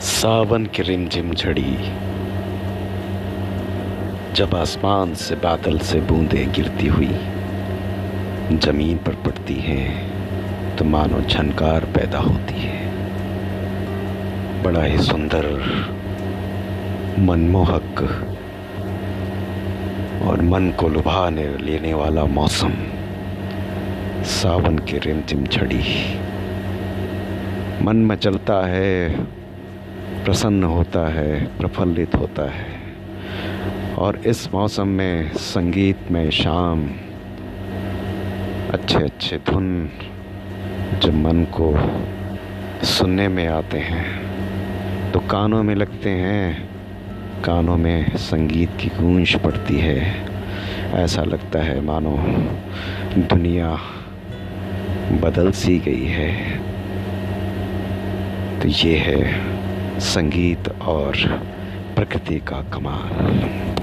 सावन की रिमझिम झड़ी, जब आसमान से बादल से बूंदें गिरती हुई, ज़मीन पर पड़ती हैं तो मानो झनकार पैदा होती है। बड़ा ही सुंदर, मनमोहक और मन को लुभाने लेने वाला मौसम सावन की रिमझिम झड़ी। मन में चलता है, प्रसन्न होता है, प्रफुल्लित होता है। और इस मौसम में संगीत में शाम अच्छे अच्छे धुन जब मन को सुनने में आते हैं तो कानों में लगते हैं, कानों में संगीत की गूंज पड़ती है। ऐसा लगता है, मानो दुनिया बदल सी गई है। तो ये है संगीत और प्रकृति का कमाल।